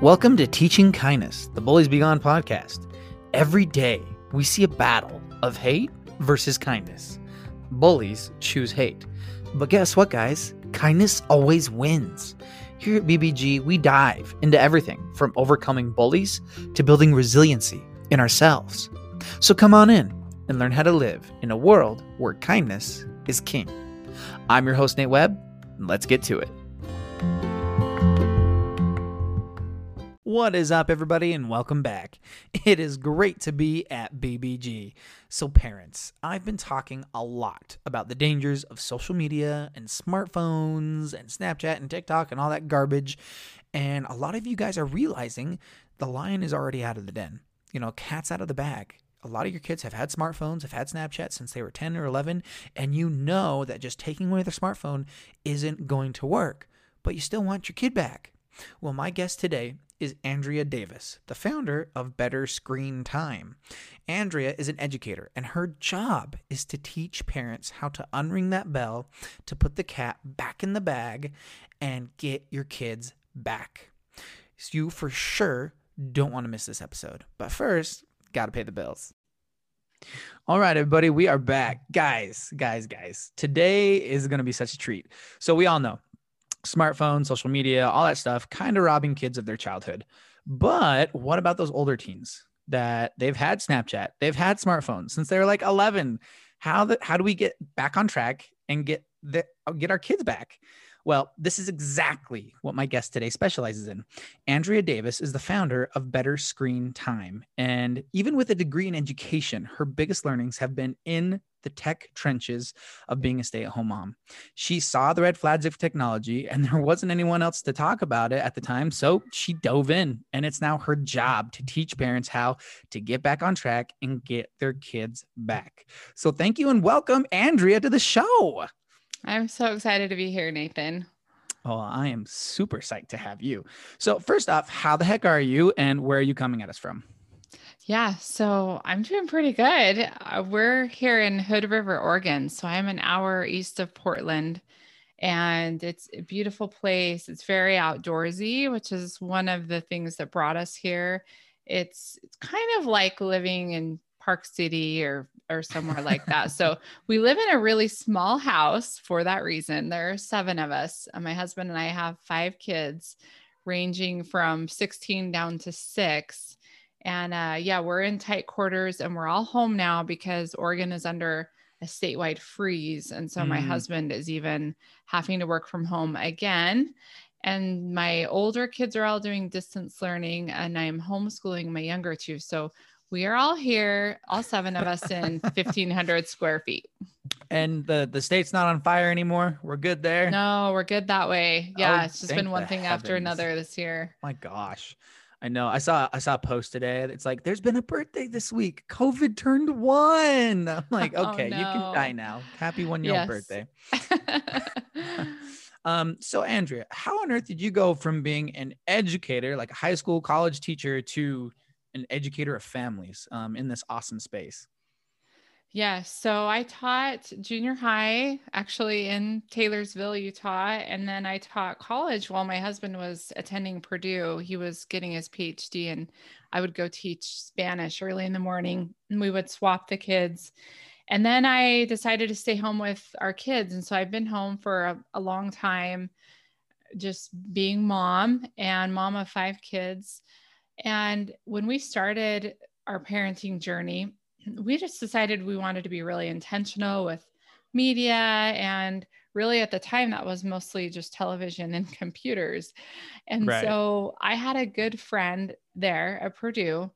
Welcome to Teaching Kindness, the Bullies Be Gone podcast. Every day, we see a battle of hate versus kindness. Bullies choose hate. But guess what, guys? Kindness always wins. Here at BBG, we dive into everything from overcoming bullies to building resiliency in ourselves. So come on in and learn how to live in a world where kindness is king. I'm your host, Nate Webb, and let's get to it. What is up, everybody, and welcome back. It is great to be at BBG. So, parents, I've been talking a lot about the dangers of social media and smartphones and Snapchat and TikTok and all that garbage. And a lot of you guys are realizing the lion is already out of the den. You know, cat's out of the bag. A lot of your kids have had smartphones, have had Snapchat since they were 10 or 11, and you know that just taking away their smartphone isn't going to work, but you still want your kid back. Well, my guest today is Andrea Davis, the founder of Better Screen Time. Andrea is an educator, and her job is to teach parents how to unring that bell, to put the cat back in the bag, and get your kids back. So you for sure don't want to miss this episode. But first, got to pay the bills. All right, everybody, we are back. Guys, guys, guys, today is going to be such a treat. So, we all know smartphones, social media, all that stuff, kind of robbing kids of their childhood. But what about those older teens that they've had Snapchat, they've had smartphones since they were like 11? How the, how do we get back on track and get the, uh, get our kids back? Well, this is exactly what my guest today specializes in. Andrea Davis is the founder of Better Screen Time. And even with a degree in education, her biggest learnings have been in the tech trenches of being a stay at home mom. She saw the red flags of technology and there wasn't anyone else to talk about it at the time. So she dove in, and it's now her job to teach parents how to get back on track and get their kids back. So thank you and welcome, Andrea, to the show. I'm so excited to be here, Nathan. Oh, I am super psyched to have you. So, first off, how the heck are you and where are you coming at us from? Yeah, so I'm doing pretty good. Uh, we're here in Hood River, Oregon. So I'm an hour east of Portland and it's a beautiful place. It's very outdoorsy, which is one of the things that brought us here. It's it's kind of like living in Park City or or somewhere like that. So we live in a really small house for that reason. There are seven of us. My husband and I have five kids, ranging from 16 down to six. And uh, yeah, we're in tight quarters and we're all home now because Oregon is under a statewide freeze. And so mm. my husband is even having to work from home again. And my older kids are all doing distance learning, and I'm homeschooling my younger two. So we are all here, all seven of us in 1,500 square feet. And the the state's not on fire anymore. We're good there. No, we're good that way. Yeah, oh, it's just been one thing heavens. after another this year. My gosh. I know. I saw I saw a post today. It's like there's been a birthday this week. COVID turned one. I'm like, oh, okay, oh, no. you can die now. Happy one year old birthday. um, so Andrea, how on earth did you go from being an educator, like a high school, college teacher, to an educator of families um, in this awesome space? Yeah, so I taught junior high actually in Taylorsville, Utah, and then I taught college while my husband was attending Purdue. He was getting his PhD, and I would go teach Spanish early in the morning, and we would swap the kids. And then I decided to stay home with our kids, and so I've been home for a, a long time, just being mom and mom of five kids. And when we started our parenting journey, we just decided we wanted to be really intentional with media and really at the time that was mostly just television and computers. And right. so i had a good friend there at purdue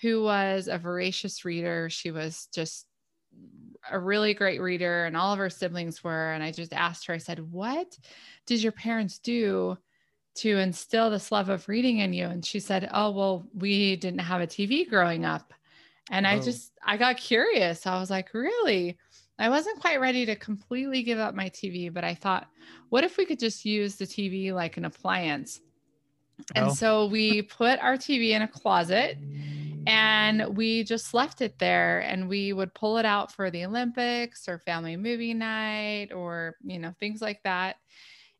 who was a voracious reader. She was just a really great reader and all of her siblings were. And i just asked her i said what did your parents do to instill this love of reading in you? And she said oh well we didn't have a tv growing up and oh. I just, I got curious. I was like, really? I wasn't quite ready to completely give up my TV, but I thought, what if we could just use the TV like an appliance? And oh. so we put our TV in a closet and we just left it there and we would pull it out for the Olympics or family movie night or, you know, things like that.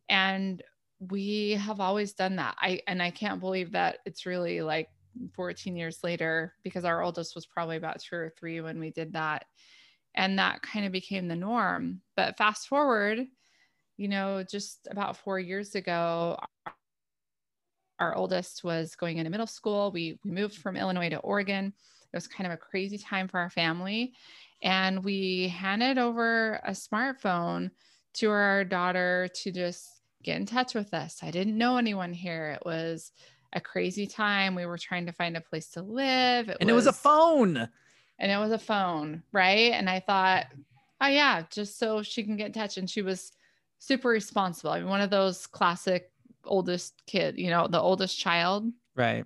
And we have always done that. I and I can't believe that it's really like 14 years later because our oldest was probably about two or three when we did that. And that kind of became the norm. But fast forward, you know, just about four years ago, our oldest was going into middle school. We, we moved from Illinois to Oregon. It was kind of a crazy time for our family. And we handed over a smartphone to our daughter to just get in touch with us. I didn't know anyone here. It was a crazy time. We were trying to find a place to live. It and was, it was a phone. And it was a phone, right? And I thought, oh yeah, just so she can get in touch. And she was super responsible. I mean, one of those classic oldest kid, you know, the oldest child. Right.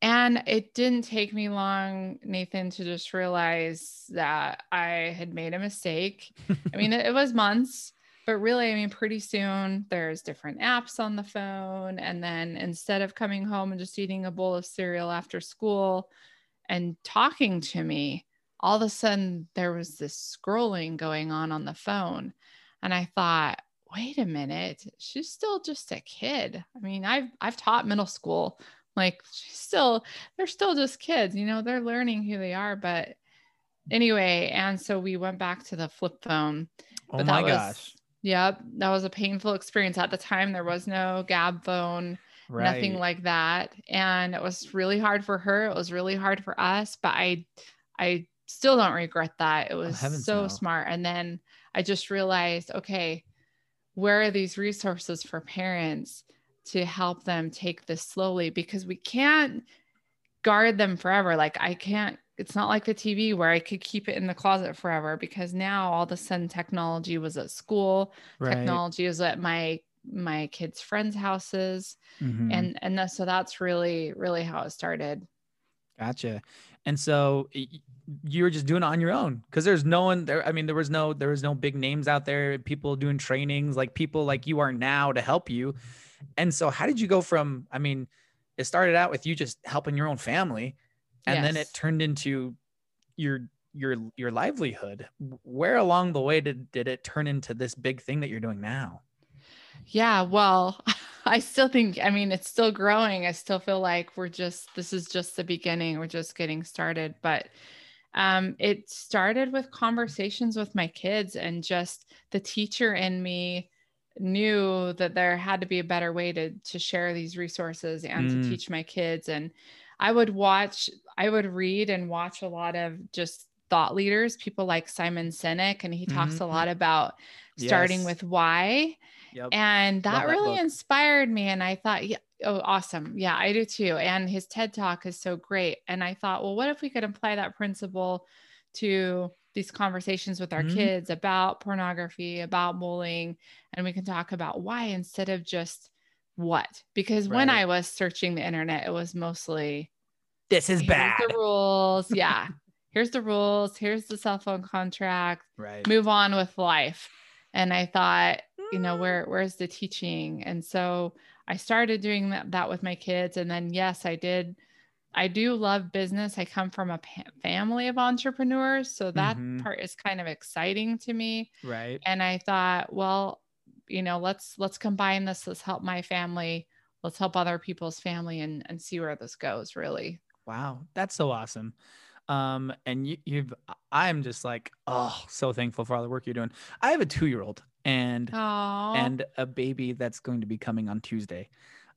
And it didn't take me long, Nathan, to just realize that I had made a mistake. I mean, it, it was months, but really, I mean, pretty soon there's different apps on the phone. And then instead of coming home and just eating a bowl of cereal after school and talking to me, all of a sudden there was this scrolling going on on the phone. And I thought, wait a minute, she's still just a kid. I mean, I've I've taught middle school. Like she's still, they're still just kids, you know, they're learning who they are. But anyway, and so we went back to the flip phone. Oh my was, gosh. Yep. That was a painful experience. At the time, there was no Gabb phone, right. nothing like that. And it was really hard for her. It was really hard for us, but I I still don't regret that. It oh, was oh, so no. smart. And then I just realized, okay, where are these resources for parents to help them take this slowly? Because we can't guard them forever. Like I can't, it's not like the TV where I could keep it in the closet forever because now all of a sudden technology was at school, right. technology is at my my kids' friends' houses. Mm-hmm. And and that, so that's really, really how it started. Gotcha. And so you were just doing it on your own because there's no one there. I mean, there was no there was no big names out there, people doing trainings like people like you are now to help you. And so, how did you go from? I mean, it started out with you just helping your own family, and yes. then it turned into your your your livelihood. Where along the way did did it turn into this big thing that you're doing now? Yeah, well, I still think, I mean, it's still growing. I still feel like we're just, this is just the beginning. We're just getting started. But um, it started with conversations with my kids, and just the teacher in me knew that there had to be a better way to, to share these resources and mm. to teach my kids. And I would watch, I would read and watch a lot of just thought leaders, people like Simon Sinek, and he talks mm-hmm. a lot about starting yes. with why Yep. And that, that really book. inspired me. And I thought, yeah, oh, awesome. Yeah, I do too. And his TED talk is so great. And I thought, well, what if we could apply that principle to these conversations with our mm-hmm. kids about pornography, about bullying, and we can talk about why instead of just what? Because right. when I was searching the internet, it was mostly this is bad. The rules. Yeah. here's the rules. Here's the cell phone contract. Right. Move on with life. And I thought, you know where where's the teaching and so i started doing that, that with my kids and then yes i did i do love business i come from a pa- family of entrepreneurs so that mm-hmm. part is kind of exciting to me right and i thought well you know let's let's combine this let's help my family let's help other people's family and and see where this goes really wow that's so awesome um and you, you've i'm just like oh so thankful for all the work you're doing i have a two-year-old and Aww. and a baby that's going to be coming on Tuesday.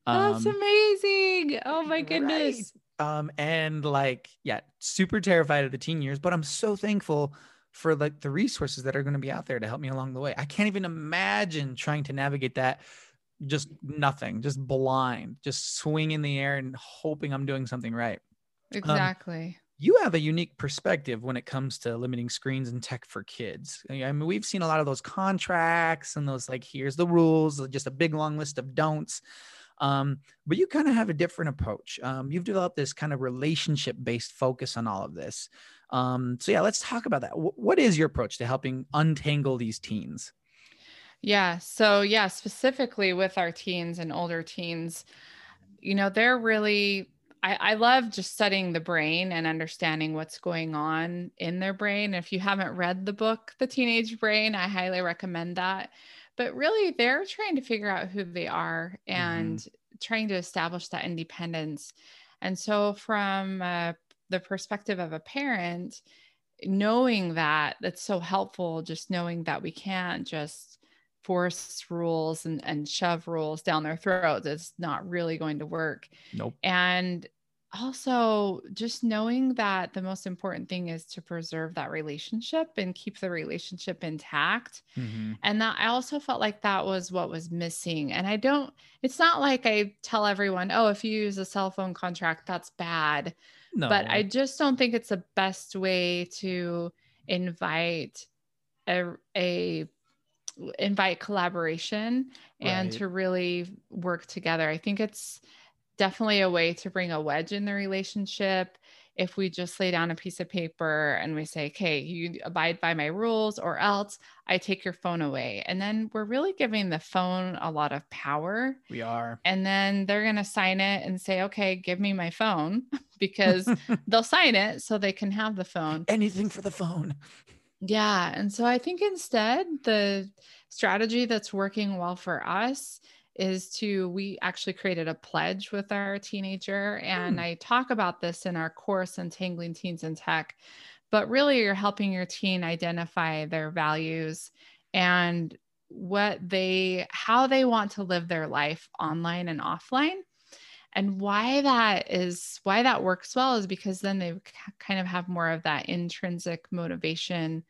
Um, that's amazing. Oh my goodness. Right? Um, and like, yeah, super terrified of the teen years, but I'm so thankful for like the resources that are going to be out there to help me along the way. I can't even imagine trying to navigate that just nothing, just blind, just swing in the air and hoping I'm doing something right. Um, exactly. Um, you have a unique perspective when it comes to limiting screens and tech for kids. I mean, we've seen a lot of those contracts and those like, here's the rules, just a big long list of don'ts. Um, but you kind of have a different approach. Um, you've developed this kind of relationship based focus on all of this. Um, so, yeah, let's talk about that. W- what is your approach to helping untangle these teens? Yeah. So, yeah, specifically with our teens and older teens, you know, they're really I, I love just studying the brain and understanding what's going on in their brain. If you haven't read the book, The Teenage Brain, I highly recommend that. but really they're trying to figure out who they are Mm-hmm. and trying to establish that independence. And so, from uh, the perspective of a parent, knowing that that's so helpful, just knowing that we can't just force rules and, and shove rules down their throats. It's not really going to work. Nope. And also just knowing that the most important thing is to preserve that relationship and keep the relationship intact Mhm. and that i also felt like that was what was missing and i don't it's not like i tell everyone oh if you use a cell phone contract that's bad No. but i just don't think it's the best way to invite a, a invite collaboration and Right. to really work together i think it's definitely a way to bring a wedge in the relationship if we just lay down a piece of paper and we say okay you abide by my rules or else i take your phone away and then we're really giving the phone a lot of power we are. and then they're going to sign it and say okay give me my phone because they'll sign it so they can have the phone Anything for the phone. yeah. And so I think instead, the strategy that's working well for us is to, we actually created a pledge with our teenager. And Hmm. I talk about this in our course, Untangling Teens in Tech. But really, you're helping your teen identify their values and what they, how they want to live their life online and offline. And why that is, why that works well is because then they kind of have more of that intrinsic motivation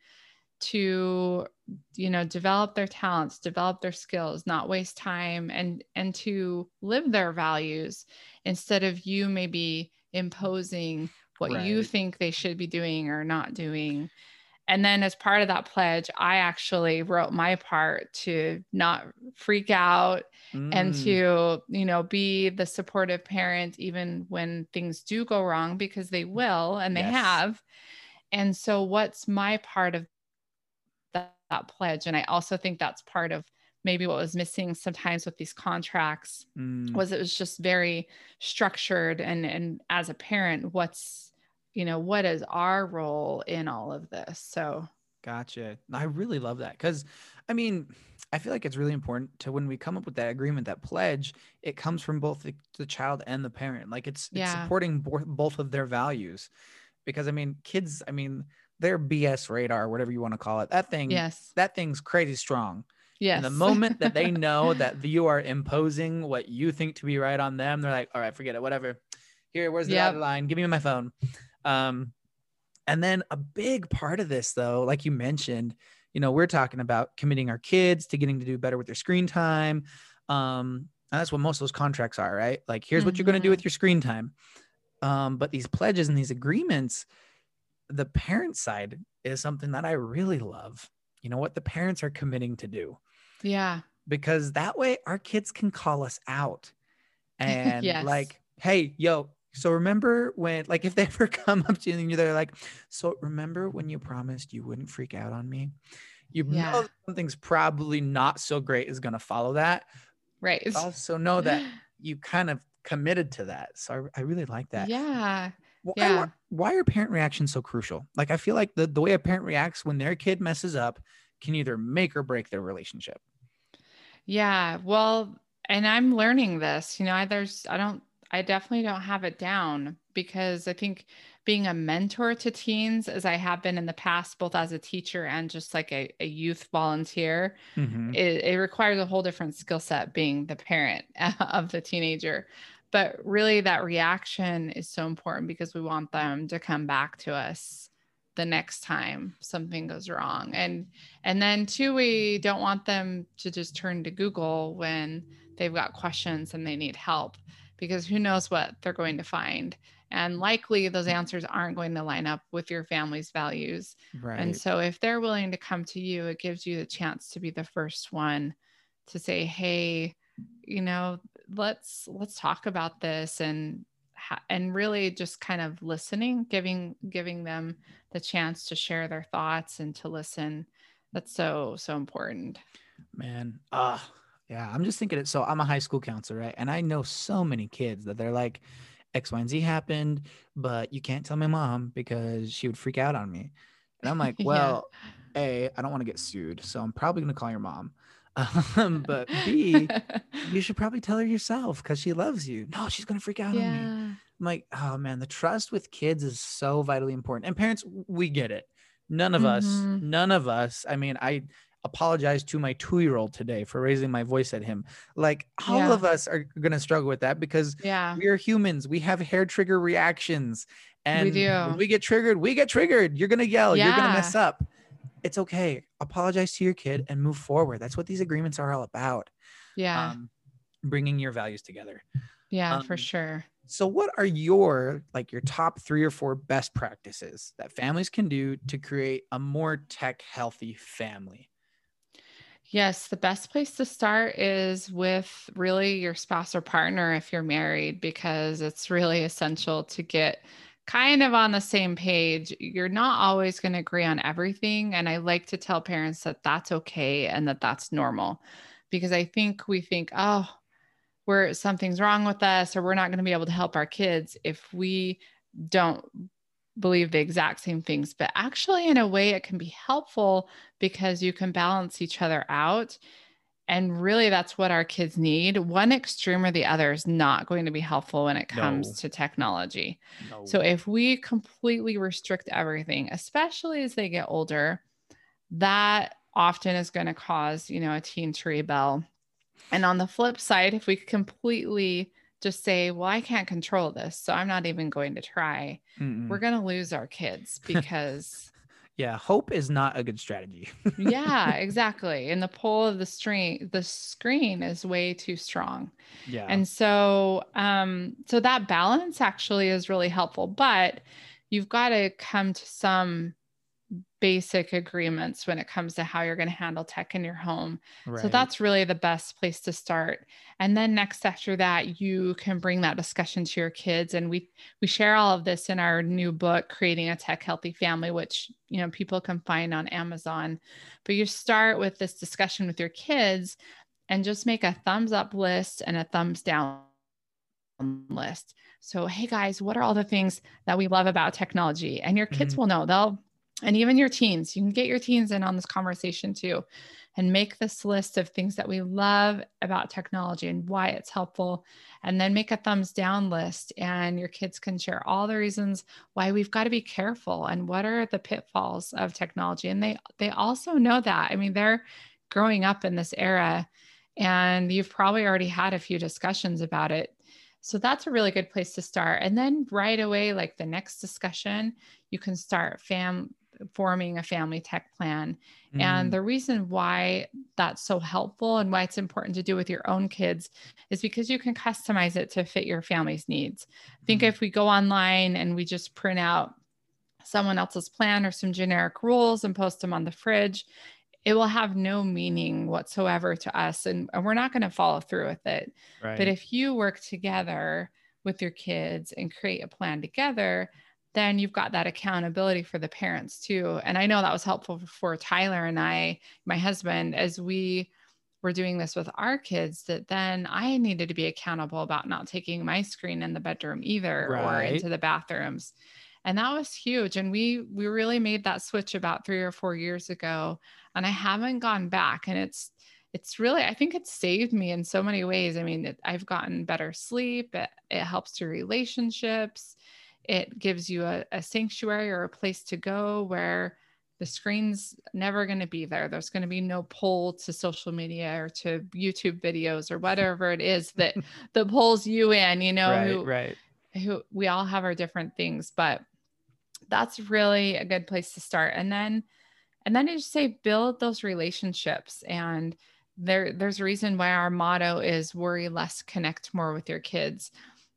to you know develop their talents develop their skills not waste time and and to live their values instead of you maybe imposing what you think they should be doing or not doing. And then as part of that pledge i actually wrote my part to not freak out and Mm, to you know be the supportive parent even when things do go wrong because they will and they Yes. have. And so what's my part of that, pledge and i also think that's part of maybe what was missing sometimes with these contracts mm, was it was just very structured and and as a parent what's you know what is our role in all of this so Gotcha. I really love that because, I mean, I feel like it's really important to when we come up with that agreement, that pledge, it comes from both the, the child and the parent. Like it's, it's Yeah. supporting bo- both of their values. Because I mean, kids, I mean, their BS radar, whatever you want to call it, that thing, yes that thing's crazy strong. yes And the moment that they know that you are imposing what you think to be right on them, they're like, all right, forget it, whatever. Here, where's the Yep. line? Give me my phone. Um, and then a big part of this, though, like you mentioned, you know, we're talking about committing our kids to getting to do better with their screen time. Um, and that's what most of those contracts are, right? Like, here's what you're going to do Mhm. with your screen time. Um, but these pledges and these agreements, the parent side is something that I really love. You know what the parents are committing to do? Yeah. Because that way our kids can call us out and Yes. like hey yo so remember when like if they ever come up to you and they're like so remember when you promised you wouldn't freak out on me? You Yeah. know something's probably not so great is going to follow that. Right. Also know that you kind of committed to that. So i, I really like that. Yeah why, Yeah. why, are parent reactions so crucial like i feel like the, the way a parent reacts when their kid messes up can either make or break their relationship Yeah, well, and I'm learning this, you know, I, there's, I don't, I definitely don't have it down because I think being a mentor to teens, as I have been in the past, both as a teacher and just like a, a youth volunteer, Mhm. it, it requires a whole different skill set being the parent of the teenager. But really, that reaction is so important because we want them to come back to us the next time something goes wrong. And and then too we don't want them to just turn to Google when they've got questions and they need help because who knows what they're going to find. And likely those answers aren't going to line up with your family's values. right And so if they're willing to come to you, it gives you the chance to be the first one to say, "Hey, you know, let's let's talk about this and and really just kind of listening, giving giving them the chance to share their thoughts and to listen. That's so so important. Man, ah, yeah. I'm just thinking it. So I'm a high school counselor, right? And I know so many kids that they're like, X, Y, and Z happened, but you can't tell my mom because she would freak out on me. And I'm like, Yeah. well, A, I don't want to get sued. So I'm probably going to call your mom. Um, but B, you should probably tell her yourself because she loves you. No, she's gonna freak out on me. yeah. I'm like, oh man, the trust with kids is so vitally important. And parents, we get it. None of us, Mhm. none of us. I mean, I apologize to my two-year-old today for raising my voice at him. Like all Yeah. of us are gonna struggle with that because Yeah. we are humans. We have hair trigger reactions. And do. when we get triggered, we get triggered. You're gonna yell, you're gonna mess up. It's okay. Apologize to your kid and move forward. That's what these agreements are all about. Yeah. Um, bringing your values together. yeah, for um, sure. So, what are your like your top three or four best practices that families can do to create a more tech healthy family? Yes, the best place to start is with really your spouse or partner if you're married, because it's really essential to get kind of on the same page. You're not always going to agree on everything. And I like to tell parents that that's okay and that that's normal because I think we think, oh, we're something's wrong with us or we're not going to be able to help our kids if we don't believe the exact same things but actually in a way it can be helpful because you can balance each other out and really that's what our kids need one extreme or the other is not going to be helpful when it comes No. to technology No. so if we completely restrict everything, especially as they get older, that often is going to cause, you know, a teen to rebel. And on the flip side, if we completely just say, well, I can't control this, so I'm not even going to try, Mm-mm. we're going to lose our kids because yeah, hope is not a good strategy. yeah, exactly. And the pull of the string, the screen is way too strong. yeah. And so um so that balance actually is really helpful, but you've got to come to some basic agreements when it comes to how you're going to handle tech in your home. So that's really the best place to start. And then next after that, you can bring that discussion to your kids and we we share all of this in our new book Creating a Tech Healthy Family which, you know, people can find on Amazon. But you start with this discussion with your kids and just make a thumbs up list and a thumbs down list. So, hey guys, what are all the things that we love about technology? And your kids Mhm. will know. They'll and even your teens, you can get your teens in on this conversation too and make this list of things that we love about technology and why it's helpful. And then make a thumbs down list, and your kids can share all the reasons why we've got to be careful and what are the pitfalls of technology. And they they also know that. I mean, they're growing up in this era, and you've probably already had a few discussions about it. So that's a really good place to start. And then right away, like the next discussion, you can start fam forming a family tech plan. Mm, And the reason why that's so helpful and why it's important to do with your own kids is because you can customize it to fit your family's needs. I think Mhm. if we go online and we just print out someone else's plan or some generic rules and post them on the fridge, it will have no meaning whatsoever to us. And, and we're not going to follow through with it. right. But if you work together with your kids and create a plan together, then you've got that accountability for the parents too. And I know that was helpful for Tyler and I, my husband, as we were doing this with our kids, that then I needed to be accountable about not taking my screen in the bedroom either or into the bathrooms. And that was huge. And we we really made that switch about three or four years ago. And I haven't gone back. And it's it's really i think it saved me in so many ways i mean it, i've gotten better sleep it, it helps to relationships it gives you a, a sanctuary or a place to go where the screen's never going to be there. There's going to be no pull to social media or to youtube videos or whatever it is that that pulls you in you know right, who, right. who we all have our different things but that's really a good place to start. And then and then I just say build those relationships. And there there's a reason why our motto is worry less connect more with your kids.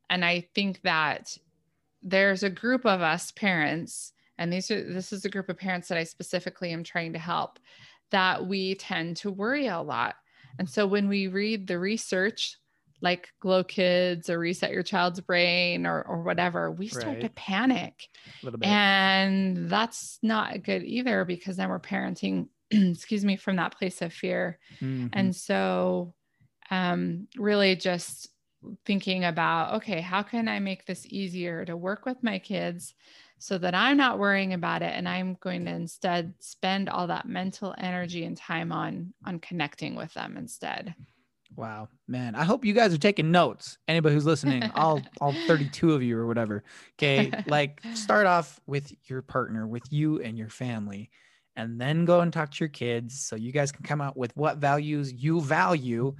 And i think that there's a group of us parents and these are this is a group of parents that i specifically am trying to help that we tend to worry a lot and so when we read the research like glow kids or reset your child's brain or, or whatever we start to panic A little bit. and that's not good either because then we're parenting excuse me from that place of fear Mhm. and so um really just thinking about okay how can i make this easier to work with my kids so that I'm not worrying about it and I'm going to instead spend all that mental energy and time on on connecting with them instead. Wow, man. I hope you guys are taking notes. Anybody who's listening, all all 32 of you or whatever. Okay, like start off with your partner, with you and your family, and then go and talk to your kids so you guys can come out with what values you value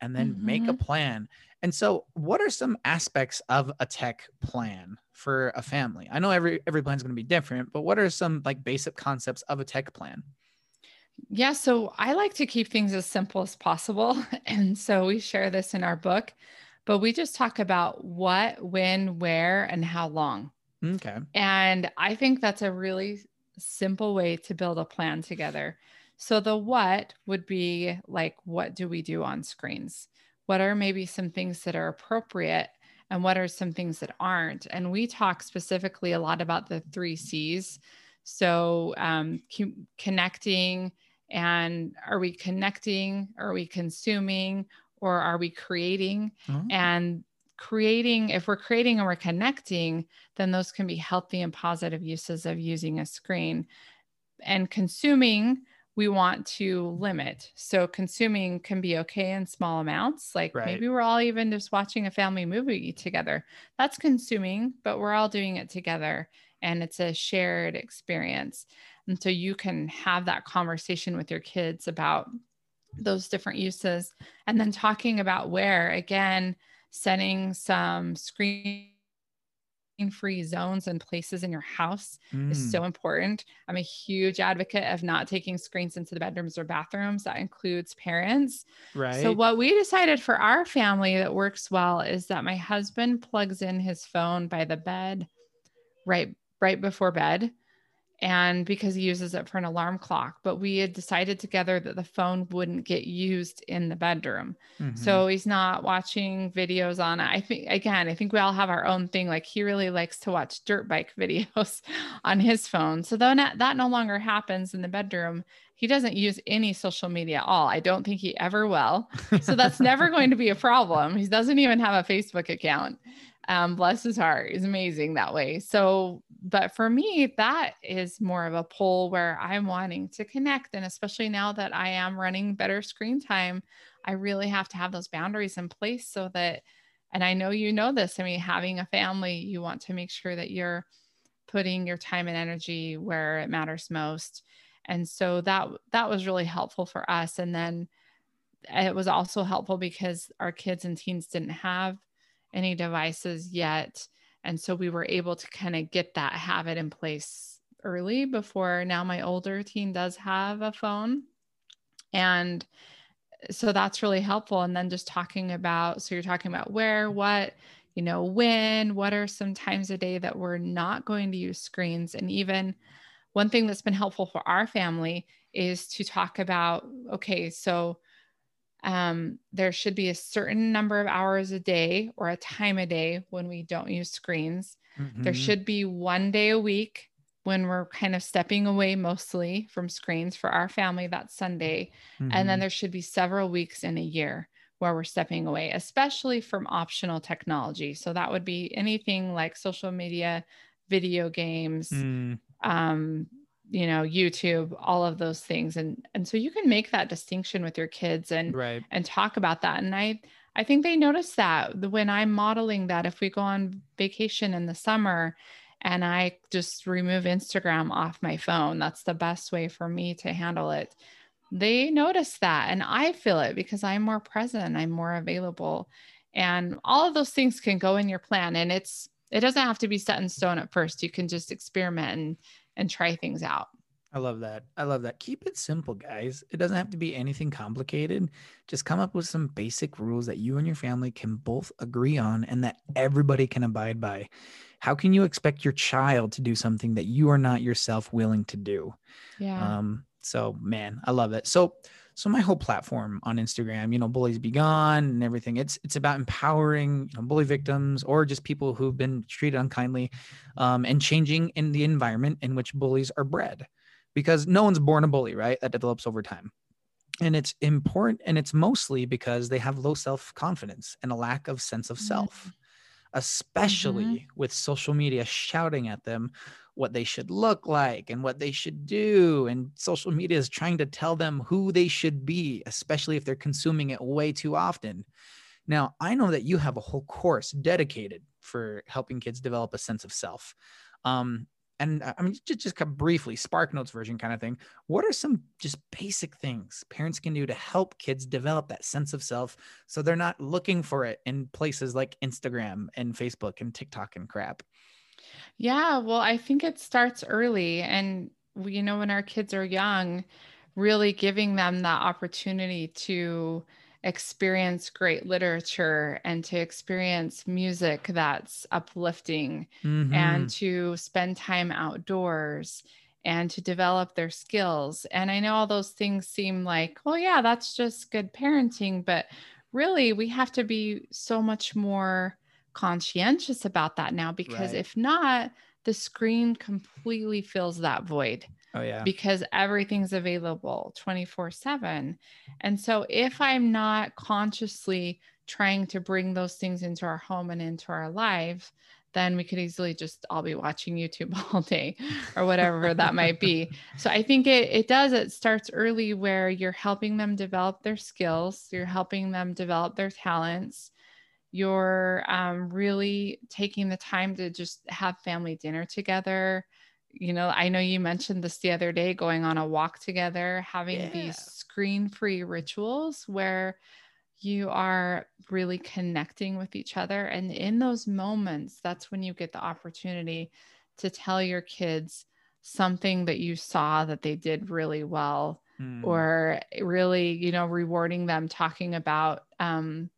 and then mm-hmm. make a mm-hmm. plan. And so, what are some aspects of a tech plan for a family? I know every every plan is going to be different, but what are some like basic concepts of a tech plan? Yeah, so I like to keep things as simple as possible. And so we share this in our book, but we just talk about what, when, where, and how long. Okay. And I think that's a really simple way to build a plan together. So the what would be like, what do we do on screens? What are maybe some things that are appropriate? And what are some things that aren't? And we talk specifically a lot about the three C's. So um, connecting, and are we connecting are we consuming or are we creating mm-hmm. and creating if we're creating and we're connecting then those can be healthy and positive uses of using a screen and consuming we want to limit so consuming can be okay in small amounts like right. maybe we're all even just watching a family movie together that's consuming but we're all doing it together and it's a shared experience and so you can have that conversation with your kids about those different uses. And then talking about where, again, setting some screen free zones and places in your house mm. is so important. I'm a huge advocate of not taking screens into the bedrooms or bathrooms. That includes parents. Right. So what we decided for our family that works well is that my husband plugs in his phone by the bed right right before bed and because he uses it for an alarm clock. But we had decided together that the phone wouldn't get used in the bedroom. Mm-hmm. So he's not watching videos on it. I think, again, I think we all have our own thing. Like he really likes to watch dirt bike videos on his phone. So though that, that no longer happens in the bedroom, he doesn't use any social media at all. I don't think he ever will. So that's never going to be a problem. He doesn't even have a Facebook account. Um, bless his heart. He's amazing that way. So, but for me, that is more of a pull where I'm wanting to connect. And especially now that I am running better screen time, I really have to have those boundaries in place so that, and I know you know this, I mean, having a family, you want to make sure that you're putting your time and energy where it matters most. And so that that was really helpful for us. And then it was also helpful because our kids and teens didn't have any devices yet. And so we were able to kind of get that habit in place early before now my older teen does have a phone. And so that's really helpful. And then just talking about so you're talking about where, what, you know, when, what are some times a day that we're not going to use screens. And even one thing that's been helpful for our family is to talk about okay, so um, there should be a certain number of hours a day or a time a day when we don't use screens. Mm-hmm. There should be one day a week when we're kind of stepping away mostly from screens for our family that's Sunday. Mm-hmm. And then mm-hmm. there should be several weeks in a year where we're stepping away, especially from optional technology. So that would be anything like social media, video games, mm. um, you know youtube all of those things. And and so you can make that distinction with your kids and right. and talk about that. And i i think they notice that when i'm modeling that if we go on vacation in the summer and i just remove instagram off my phone that's the best way for me to handle it. They notice that and i feel it because i'm more present i'm more available. And all of those things can go in your plan and it's it doesn't have to be set in stone at first. You can just experiment and and try things out. I love that. I love that. Keep it simple, guys. It doesn't have to be anything complicated. Just come up with some basic rules that you and your family can both agree on and that everybody can abide by. How can you expect your child to do something that you are not yourself willing to do? Yeah. Um, so man, I love it. So so my whole platform on Instagram, you know, bullies be gone and everything. It's it's about empowering you know, bully victims or just people who've been treated unkindly, um, and changing in the environment in which bullies are bred, because no one's born a bully, right? That develops over time, and it's important, and it's mostly because they have low self confidence and a lack of sense of self. Especially Mhm. with social media shouting at them what they should look like and what they should do. And social media is trying to tell them who they should be, especially if they're consuming it way too often. Now, I know that you have a whole course dedicated for helping kids develop a sense of self. Um, and I I mean, just, just briefly, Spark Notes version kind of thing. What are some just basic things parents can do to help kids develop that sense of self so they're not looking for it in places like Instagram and Facebook and TikTok and crap? Yeah, well, I think it starts early. And, you know, when our kids are young, really giving them that opportunity to experience great literature and to experience music that's uplifting Mhm. and to spend time outdoors and to develop their skills. And I know all those things seem like, oh, yeah, that's just good parenting. But really, we have to be so much more conscientious about that now because Right. if not, the screen completely fills that void oh yeah, because everything's available 24 7. And so, if I'm not consciously trying to bring those things into our home and into our lives, then we could easily just all be watching YouTube all day or whatever that might be. So, I think it, it does, it starts early where you're helping them develop their skills, you're helping them develop their talents. You're um, really taking the time to just have family dinner together you know, I know you mentioned this the other day going on a walk together, having Yeah. these screen free rituals where you are really connecting with each other. And in those moments, that's when you get the opportunity to tell your kids something that you saw that they did really well Mm. or really, you know, rewarding them, talking about, um,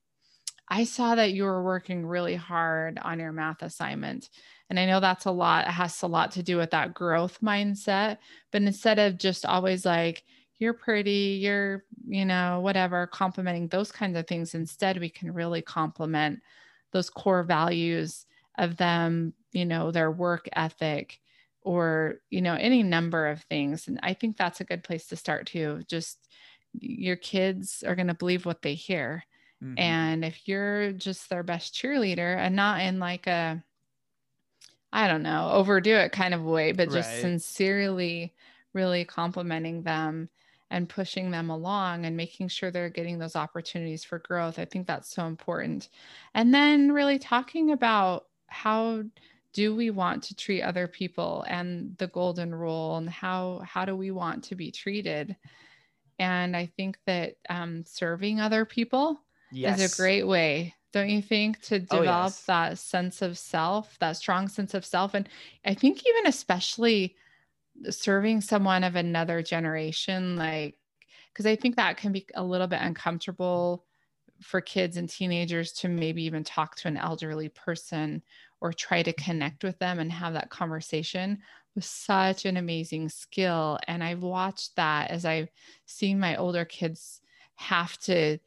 I saw that you were working really hard on your math assignment. And I know that's a lot, it has a lot to do with that growth mindset. But instead of just always like, you're pretty, you're, you know, whatever, complimenting those kinds of things, instead, we can really compliment those core values of them, you know, their work ethic or, you know, any number of things. And I think that's a good place to start too. Just your kids are going to believe what they hear. Mhm. And if you're just their best cheerleader and not in like a, I don't know, overdo it kind of way, but just Right. sincerely really complimenting them and pushing them along and making sure they're getting those opportunities for growth. I think that's so important. And then really talking about how do we want to treat other people and the golden rule and how how do we want to be treated? And I think that um, serving other people yes. is a great way, don't you think, to Oh, develop yes. that sense of self, that strong sense of self. And I think even especially serving someone of another generation, like, because I think that can be a little bit uncomfortable for kids and teenagers to maybe even talk to an elderly person or try to connect with them and have that conversation was such an amazing skill. And I've watched that as I've seen my older kids have to,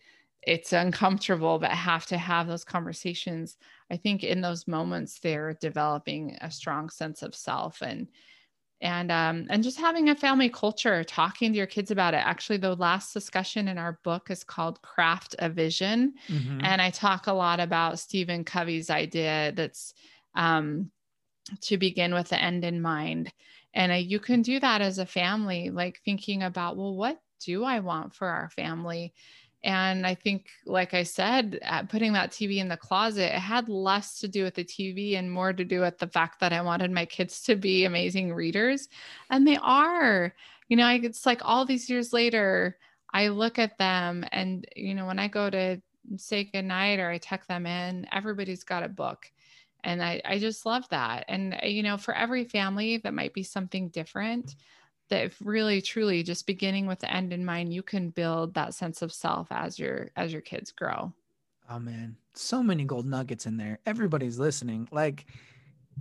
it's uncomfortable, but have to have those conversations. I think in those moments, they're developing a strong sense of self and, and um, and just having a family culture talking to your kids about it actually the last discussion in our book is called craft a vision Mhm. and I talk a lot about Stephen Covey's idea that's um, to begin with the end in mind. And uh, you can do that as a family, like thinking about, well, what do I want for our family? And I think, like I said, at putting that TV in the closet, it had less to do with the TV and more to do with the fact that I wanted my kids to be amazing readers. And they are. You know, it's like all these years later, I look at them and, you know, when I go to say goodnight or I tuck them in, everybody's got a book. And I, I just love that. And, uh, you know, for every family, that might be something different. That if really truly just beginning with the end in mind, you can build that sense of self as your as your kids grow. Oh man, so many gold nuggets in there. Everybody's listening. Like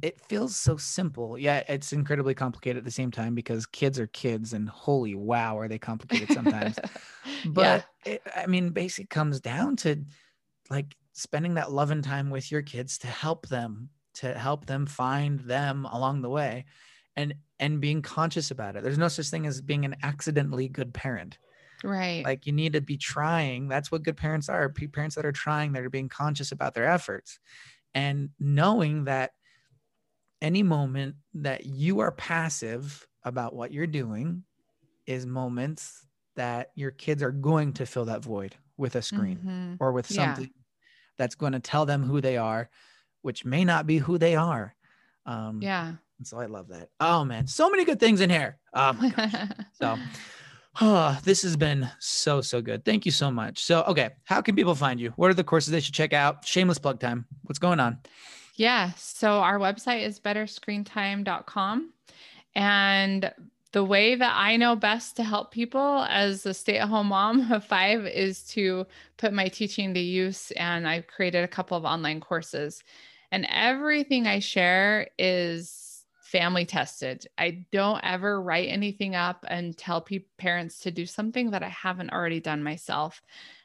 it feels so simple. Yeah, it's incredibly complicated at the same time because kids are kids and holy wow, are they complicated sometimes. but it, I mean, basically comes down to like spending that loving time with your kids to help them, to help them find them along the way and and being conscious about it. There's no such thing as being an accidentally good parent. right. Like you need to be trying. That's what good parents are. Parents that are trying, that are being conscious about their efforts. and knowing that any moment that you are passive about what you're doing is moments that your kids are going to fill that void with a screen Mhm. or with Yeah. something that's going to tell them who they are, which may not be who they are. Um, Yeah. So I love that. Oh man, so many good things in here. Oh my gosh. So, oh, this has been so so good. Thank you so much. So, okay, how can people find you? What are the courses they should check out? Shameless plug time. What's going on? Yeah. So our website is betterscreentime.com. And the way that I know best to help people as a stay at home mom of five is to put my teaching to use. And I've created a couple of online courses. And everything I share is family tested. I don't ever write anything up and tell pe- parents to do something that I haven't already done myself.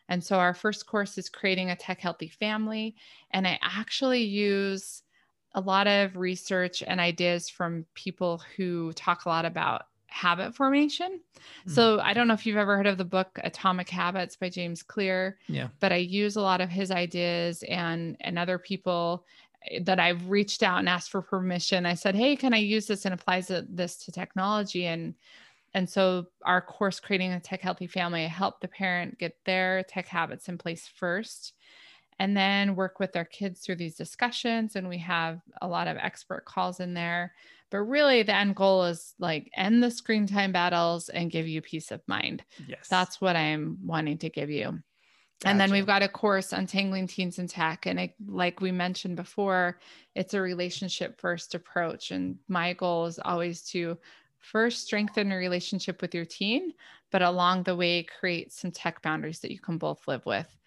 And so our first course is creating a tech healthy family. And I actually use a lot of research and ideas from people who talk a lot about habit formation. Mm. So I don't know if you've ever heard of the book Atomic Habits by James Clear, Yeah. but I use a lot of his ideas and and other people Eh, that I've reached out and asked for permission. I said, "Hey, can I use this and apply this to technology?" and and so our course creating a tech healthy family I help the parent get their tech habits in place first and then work with their kids through these discussions and we have a lot of expert calls in there but really the end goal is like end the screen time battles and give you peace of mind Yes. that's what i'm wanting to give you and then we've got a course untangling teens and tech and it, like we mentioned before it's a relationship first approach and my goal is always to first strengthen a relationship with your teen but along the way create some tech boundaries that you can both live with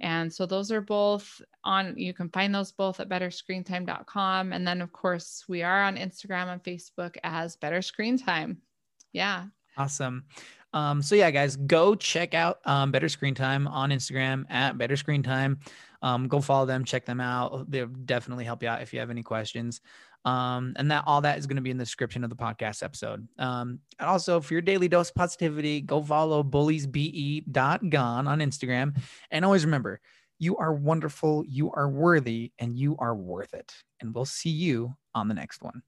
and so those are both on, you can find those both at betterscreentime.com. And then, of course, we are on Instagram and Facebook as Better Screen Time. Yeah. Awesome. Um, so yeah, guys, go check out um, Better Screen Time on Instagram at Better Screen Time. Um, go follow them, check them out. They'll definitely help you out if you have any questions. Um, and that all that is going to be in the description of the podcast episode. Um, and also for your daily dose of positivity, go follow bulliesbe.gone on Instagram. And always remember, you are wonderful, you are worthy, and you are worth it. And we'll see you on the next one.